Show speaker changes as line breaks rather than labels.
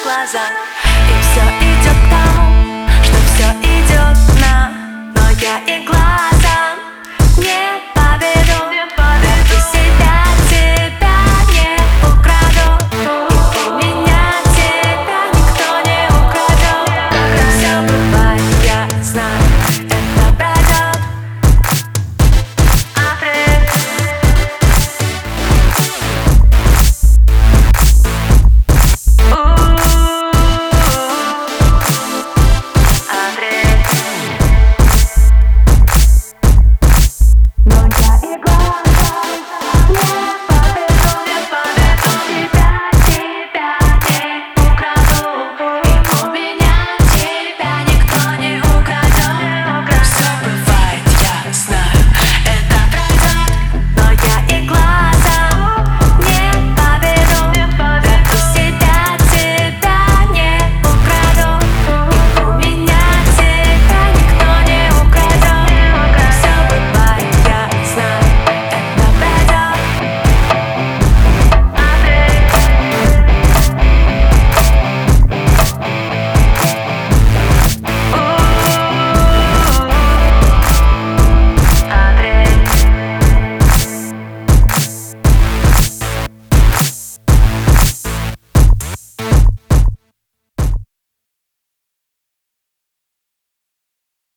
glasa.